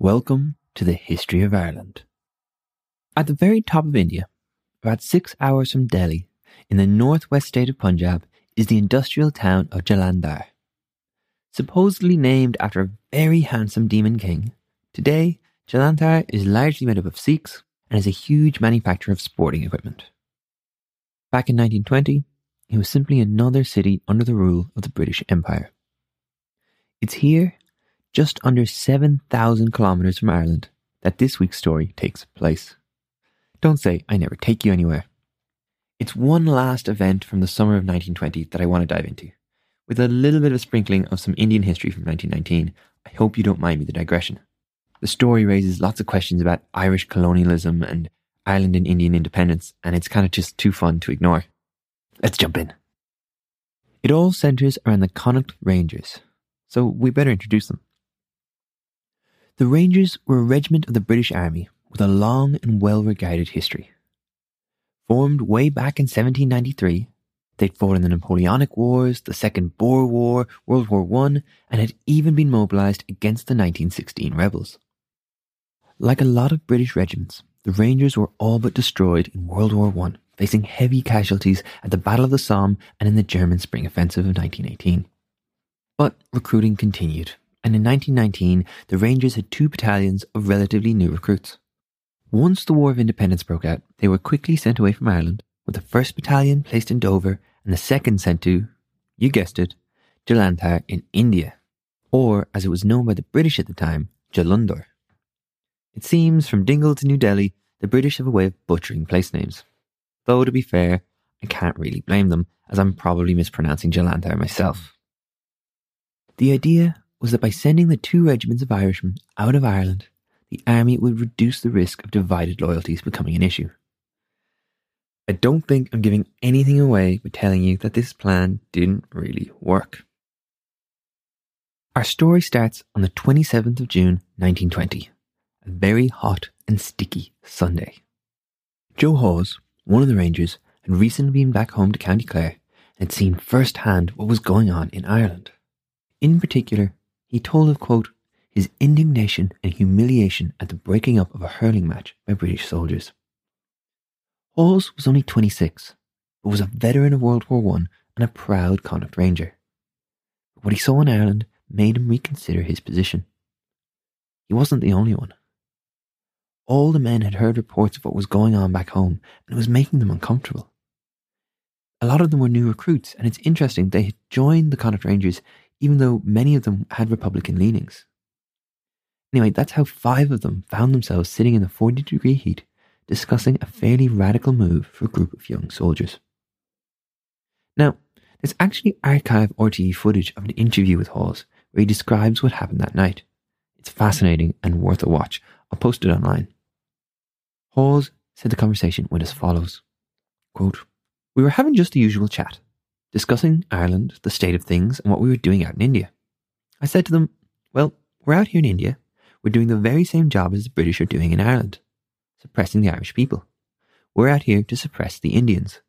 Welcome to the history of Ireland. At the very top of India, about six hours from Delhi, in the northwest state of Punjab, is the industrial town of Jalandhar. Supposedly named after a very handsome demon king, today Jalandhar is largely made up of Sikhs and is a huge manufacturer of sporting equipment. Back in 1920, it was simply another city under the rule of the British Empire. It's here just under 7,000 kilometres from Ireland, that this week's story takes place. Don't say I never take you anywhere. It's one last event from the summer of 1920 that I want to dive into, with a little bit of a sprinkling of some Indian history from 1919. I hope you don't mind me the digression. The story raises lots of questions about Irish colonialism and Ireland and Indian independence, and it's kind of just too fun to ignore. Let's jump in. It all centres around the Connaught Rangers, so we better introduce them. The Rangers were a regiment of the British Army with a long and well regarded history. Formed way back in 1793, they'd fought in the Napoleonic Wars, the Second Boer War, World War I, and had even been mobilised against the 1916 rebels. Like a lot of British regiments, the Rangers were all but destroyed in World War I, facing heavy casualties at the Battle of the Somme and in the German Spring Offensive of 1918. But recruiting continued, and in 1919, the Rangers had two battalions of relatively new recruits. Once the War of Independence broke out, they were quickly sent away from Ireland, with the 1st Battalion placed in Dover and the 2nd sent to, you guessed it, Jalandhar in India, or as it was known by the British at the time, Jullundur. It seems from Dingle to New Delhi, the British have a way of butchering place names. Though, to be fair, I can't really blame them, as I'm probably mispronouncing Jalandhar myself. The idea was that by sending the two regiments of Irishmen out of Ireland, the army would reduce the risk of divided loyalties becoming an issue. I don't think I'm giving anything away by telling you that this plan didn't really work. Our story starts on the 27th of June 1920, a very hot and sticky Sunday. Joe Hawes, one of the Rangers, had recently been back home to County Clare and had seen firsthand what was going on in Ireland. In particular, he told of, quote, his indignation and humiliation at the breaking up of a hurling match by British soldiers. Hawes was only 26, but was a veteran of World War I and a proud Connaught Ranger. But what he saw in Ireland made him reconsider his position. He wasn't the only one. All the men had heard reports of what was going on back home, and it was making them uncomfortable. A lot of them were new recruits, and it's interesting they had joined the Connaught Rangers even though many of them had Republican leanings. Anyway, that's how five of them found themselves sitting in the 40 degree heat discussing a fairly radical move for a group of young soldiers. Now, there's actually archive RTE footage of an interview with Hawes where he describes what happened that night. It's fascinating and worth a watch. I'll post it online. Hawes said the conversation went as follows Quote, We were having just the usual chat discussing Ireland, the state of things, and what we were doing out in India. I said to them, Well, we're out here in India. We're doing the very same job as the British are doing in Ireland, suppressing the Irish people. We're out here to suppress the Indians.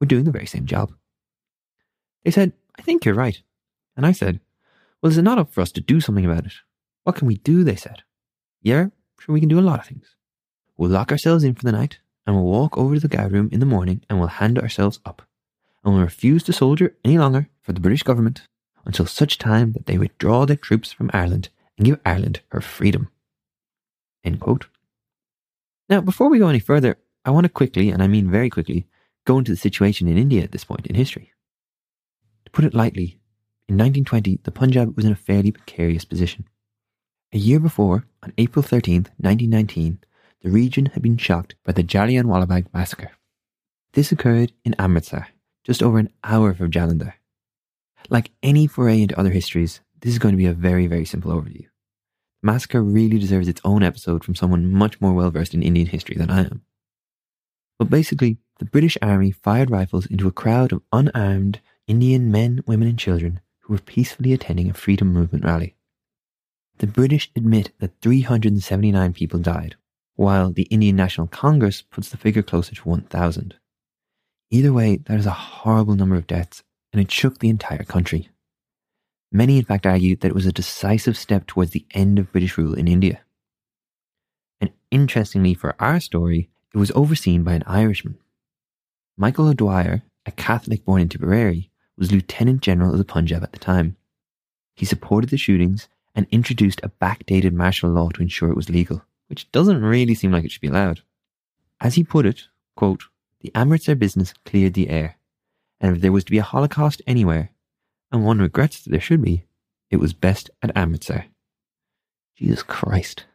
We're doing the very same job. They said, I think you're right. And I said, Well, is it not up for us to do something about it? What can we do? They said. Yeah, sure, we can do a lot of things. We'll lock ourselves in for the night, and we'll walk over to the guard room in the morning and we'll hand ourselves up and will refuse to soldier any longer for the British government until such time that they withdraw their troops from Ireland and give Ireland her freedom. Now, before we go any further, I want to quickly, and I mean very quickly, go into the situation in India at this point in history. To put it lightly, in 1920, the Punjab was in a fairly precarious position. A year before, on April 13th, 1919, the region had been shocked by the Jallianwala Bagh massacre. This occurred in Amritsar, just over an hour from Jalandhar. Like any foray into other histories, this is going to be a very, very simple overview. Massacre really deserves its own episode from someone much more well versed in Indian history than I am. But basically, the British Army fired rifles into a crowd of unarmed Indian men, women, and children who were peacefully attending a freedom movement rally. The British admit that 379 people died, while the Indian National Congress puts the figure closer to 1,000. Either way, that is a horrible number of deaths, and it shook the entire country. Many, in fact, argued that it was a decisive step towards the end of British rule in India. And interestingly for our story, it was overseen by an Irishman. Michael O'Dwyer, a Catholic born in Tipperary, was Lieutenant General of the Punjab at the time. He supported the shootings and introduced a backdated martial law to ensure it was legal, which doesn't really seem like it should be allowed. As he put it, quote, the Amritsar business cleared the air, and if there was to be a Holocaust anywhere, and one regrets that there should be, it was best at Amritsar. Jesus Christ.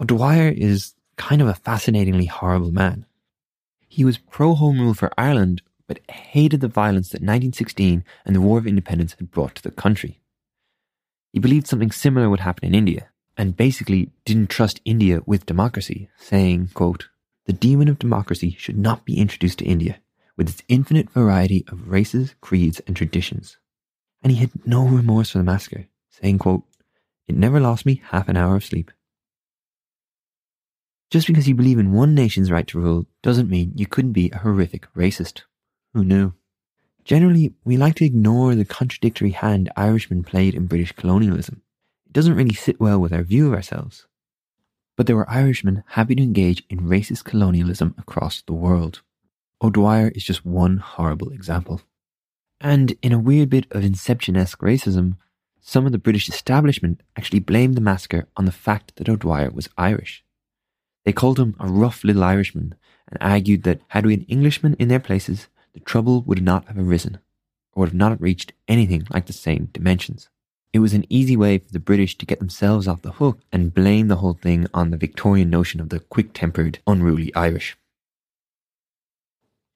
O'Dwyer is kind of a fascinatingly horrible man. He was pro Home Rule for Ireland, but hated the violence that 1916 and the War of Independence had brought to the country. He believed something similar would happen in India, and basically didn't trust India with democracy, saying, quote, The demon of democracy should not be introduced to India, with its infinite variety of races, creeds, and traditions and he had no remorse for the massacre, saying, quote, It never lost me half an hour of sleep. Just because you believe in one nation's right to rule doesn't mean you couldn't be a horrific racist. Who knew? Generally, we like to ignore the contradictory hand Irishmen played in British colonialism. It doesn't really sit well with our view of ourselves. But there were Irishmen happy to engage in racist colonialism across the world. O'Dwyer is just one horrible example. And in a weird bit of Inception esque racism, some of the British establishment actually blamed the massacre on the fact that O'Dwyer was Irish. They called him a rough little Irishman and argued that had we an Englishman in their places, the trouble would not have arisen, or would have not reached anything like the same dimensions. It was an easy way for the British to get themselves off the hook and blame the whole thing on the Victorian notion of the quick tempered, unruly Irish.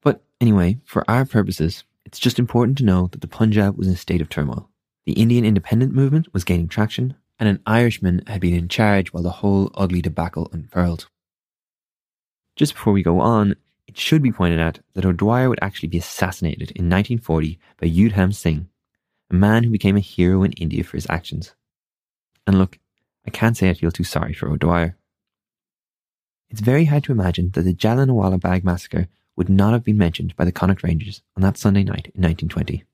But anyway, for our purposes, it's just important to know that the Punjab was in a state of turmoil. The Indian independent movement was gaining traction, and an Irishman had been in charge while the whole ugly debacle unfurled. Just before we go on, it should be pointed out that O'Dwyer would actually be assassinated in 1940 by Udham Singh, a man who became a hero in India for his actions. And look, I can't say I feel too sorry for O'Dwyer. It's very hard to imagine that the Jallianwala Bagh massacre would not have been mentioned by the Connaught Rangers on that Sunday night in 1920.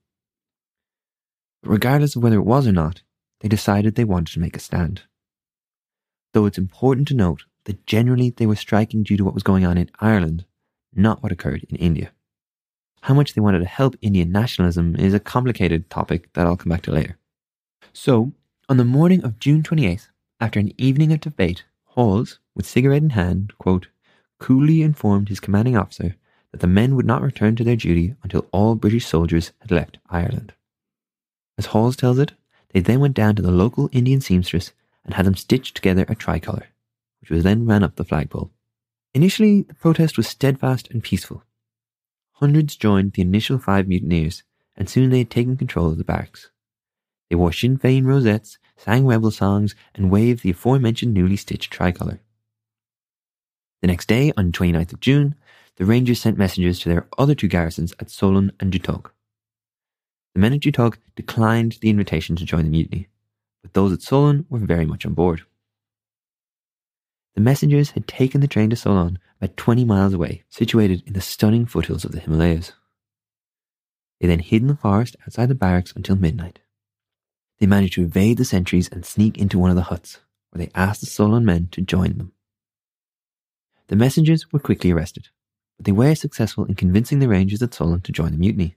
But regardless of whether it was or not, they decided they wanted to make a stand. Though it's important to note that generally they were striking due to what was going on in Ireland, not what occurred in India. How much they wanted to help Indian nationalism is a complicated topic that I'll come back to later. So, on the morning of June 28th, after an evening of debate, Hawes, with cigarette in hand, quote, coolly informed his commanding officer that the men would not return to their duty until all British soldiers had left Ireland. As Hawes tells it, they then went down to the local Indian seamstress and had them stitch together a tricolour, which was then ran up the flagpole. Initially, the protest was steadfast and peaceful. Hundreds joined the initial five mutineers, and soon they had taken control of the barracks. They wore Sinn Féin rosettes, sang rebel songs, and waved the aforementioned newly stitched tricolour. The next day, on 29th of June, the Rangers sent messengers to their other two garrisons at Solon and Jutog. The men at Jutog declined the invitation to join the mutiny, but those at Solon were very much on board. The messengers had taken the train to Solon, about 20 miles away, situated in the stunning foothills of the Himalayas. They then hid in the forest outside the barracks until midnight. They managed to evade the sentries and sneak into one of the huts, where they asked the Solon men to join them. The messengers were quickly arrested but they were successful in convincing the Rangers at Solon to join the mutiny.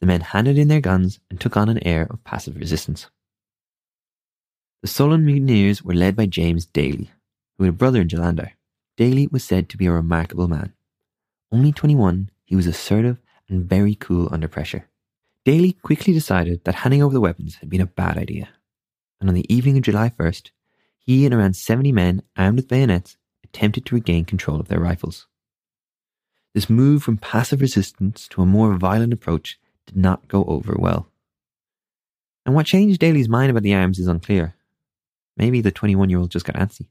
The men handed in their guns and took on an air of passive resistance. The Solon mutineers were led by James Daly, who had a brother in Jalandhar. Daly was said to be a remarkable man. Only 21, he was assertive and very cool under pressure. Daly quickly decided that handing over the weapons had been a bad idea, and on the evening of July 1st, he and around 70 men armed with bayonets attempted to regain control of their rifles. This move from passive resistance to a more violent approach did not go over well. And what changed Daly's mind about the arms is unclear. Maybe the 21 year old just got antsy.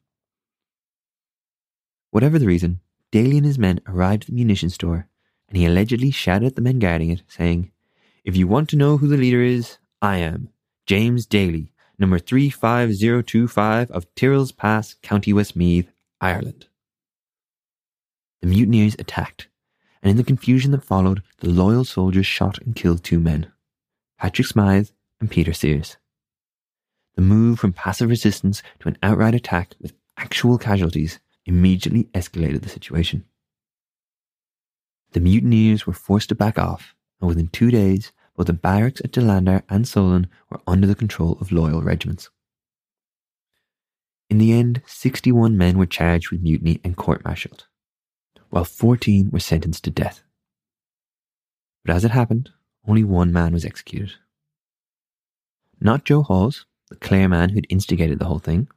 Whatever the reason, Daly and his men arrived at the munitions store and he allegedly shouted at the men guarding it, saying, If you want to know who the leader is, I am James Daly, number 35025 of Tyrrell's Pass, County Westmeath, Ireland. The mutineers attacked, and in the confusion that followed, the loyal soldiers shot and killed two men, Patrick Smythe and Peter Sears. The move from passive resistance to an outright attack with actual casualties immediately escalated the situation. The mutineers were forced to back off, and within two days, both the barracks at Jalandhar and Solon were under the control of loyal regiments. In the end, 61 men were charged with mutiny and court martialed, while 14 were sentenced to death. But as it happened, only one man was executed. Not Joe Hawes, the Clare man who'd instigated the whole thing,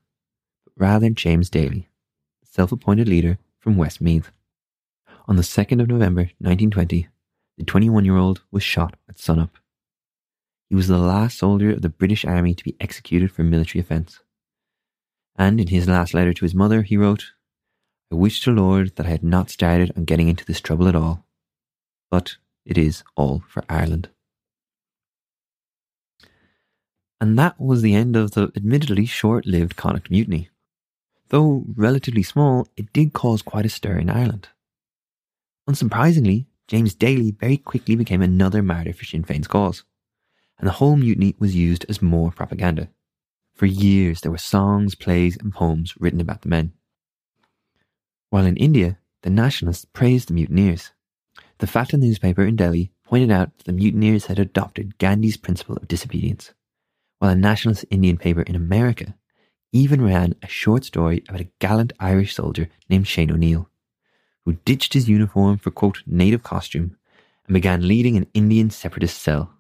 but rather James Daly, self appointed leader from Westmeath. On the 2nd of November 1920, the 21 year old was shot at sunup. He was the last soldier of the British Army to be executed for military offence. And in his last letter to his mother, he wrote, I wish to Lord that I had not started on getting into this trouble at all. But it is all for Ireland. And that was the end of the admittedly short lived Connaught Mutiny. Though relatively small, it did cause quite a stir in Ireland. Unsurprisingly, James Daly very quickly became another martyr for Sinn Féin's cause, and the whole mutiny was used as more propaganda. For years, there were songs, plays, and poems written about the men. While in India, the nationalists praised the mutineers. The Fatah newspaper in Delhi pointed out that the mutineers had adopted Gandhi's principle of disobedience, while a nationalist Indian paper in America even ran a short story about a gallant Irish soldier named Shane O'Neill who ditched his uniform for, quote, native costume and began leading an Indian separatist cell.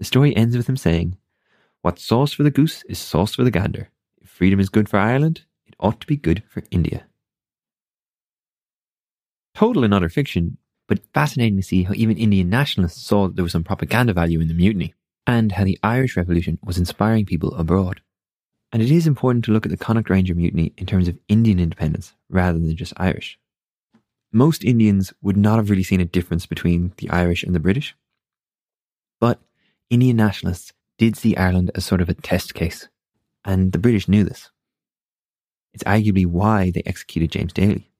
The story ends with him saying, What's sauce for the goose is sauce for the gander. If freedom is good for Ireland, it ought to be good for India. Total and utter fiction, but fascinating to see how even Indian nationalists saw that there was some propaganda value in the mutiny, and how the Irish Revolution was inspiring people abroad. And it is important to look at the Connaught Ranger mutiny in terms of Indian independence rather than just Irish most Indians would not have really seen a difference between the Irish and the British. But Indian nationalists did see Ireland as sort of a test case, and the British knew this. It's arguably why they executed James Daly.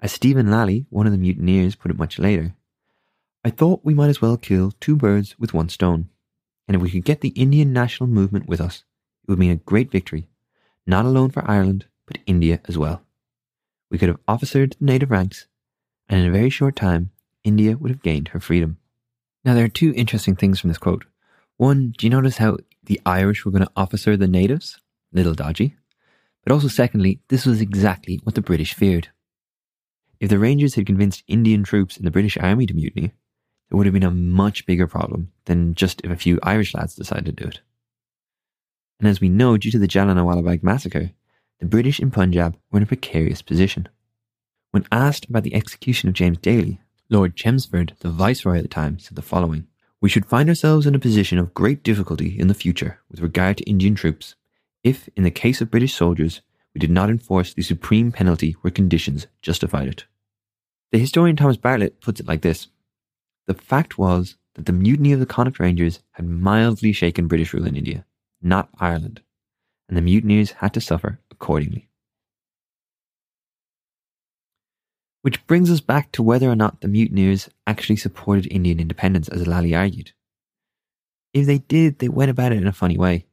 As Stephen Lally, one of the mutineers, put it much later, I thought we might as well kill two birds with one stone, and if we could get the Indian national movement with us, it would mean a great victory, not alone for Ireland, but India as well we could have officered the native ranks, and in a very short time, India would have gained her freedom. Now, there are two interesting things from this quote. One, do you notice how the Irish were going to officer the natives? Little dodgy. But also, secondly, this was exactly what the British feared. If the Rangers had convinced Indian troops in the British Army to mutiny, it would have been a much bigger problem than just if a few Irish lads decided to do it. And as we know, due to the Jallianwala Bagh massacre, the British in Punjab were in a precarious position. When asked about the execution of James Daly, Lord Chelmsford, the Viceroy at the time, said the following We should find ourselves in a position of great difficulty in the future with regard to Indian troops if, in the case of British soldiers, we did not enforce the supreme penalty where conditions justified it. The historian Thomas Bartlett puts it like this The fact was that the mutiny of the Connaught Rangers had mildly shaken British rule in India, not Ireland, and the mutineers had to suffer accordingly. Which brings us back to whether or not the mutineers actually supported Indian independence, as Lally argued. If they did, they went about it in a funny way.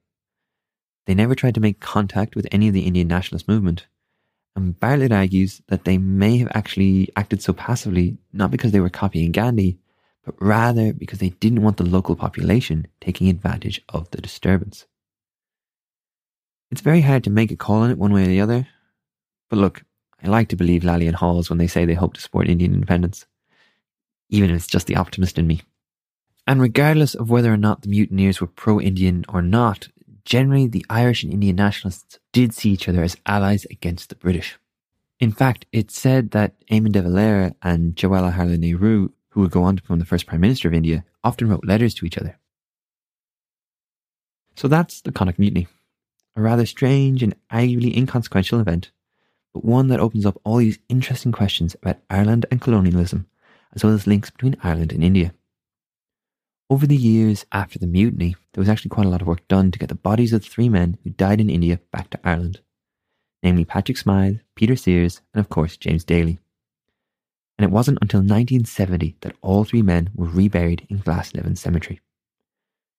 They never tried to make contact with any of the Indian nationalist movement, and Bartlett argues that they may have actually acted so passively not because they were copying Gandhi, but rather because they didn't want the local population taking advantage of the disturbance. It's very hard to make a call on it one way or the other, but look, I like to believe Lally and Hawes when they say they hope to support Indian independence, even if it's just the optimist in me. And regardless of whether or not the mutineers were pro Indian or not, generally the Irish and Indian nationalists did see each other as allies against the British. In fact, it's said that Eamon de Valera and Jawaharlal Nehru, who would go on to become the first Prime Minister of India, often wrote letters to each other. So that's the Connaught Mutiny, a rather strange and arguably inconsequential event, but one that opens up all these interesting questions about Ireland and colonialism, as well as links between Ireland and India. Over the years after the mutiny, there was actually quite a lot of work done to get the bodies of the three men who died in India back to Ireland, namely Patrick Smyth, Peter Sears, and of course James Daly. And it wasn't until 1970 that all three men were reburied in Glasnevin Cemetery.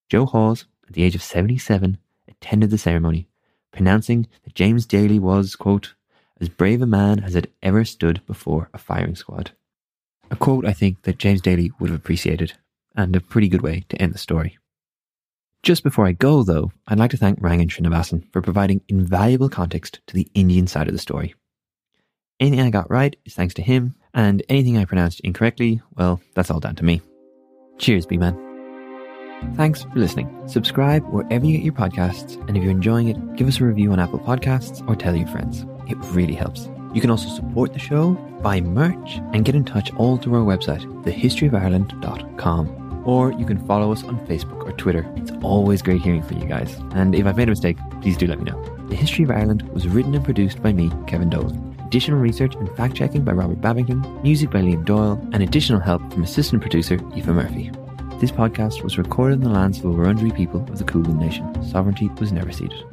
Joe Hawes, at the age of 77, attended the ceremony, pronouncing that James Daly was, quote, as brave a man as had ever stood before a firing squad. A quote I think that James Daly would have appreciated and a pretty good way to end the story. Just before I go, though, I'd like to thank Rangan Srinivasan for providing invaluable context to the Indian side of the story. Anything I got right is thanks to him, and anything I pronounced incorrectly, well, that's all down to me. Cheers, B Man. Thanks for listening. Subscribe wherever you get your podcasts, and if you're enjoying it, give us a review on Apple Podcasts or tell your friends. It really helps. You can also support the show, buy merch, and get in touch all through our website, thehistoryofireland.com or you can follow us on Facebook or Twitter. It's always great hearing from you guys. And if I've made a mistake, please do let me know. The History of Ireland was written and produced by me, Kevin Dolan. Additional research and fact checking by Robert Babington, music by Liam Doyle, and additional help from assistant producer Eva Murphy. This podcast was recorded in the lands of the Wurundjeri people of the Kulin Nation. Sovereignty was never ceded.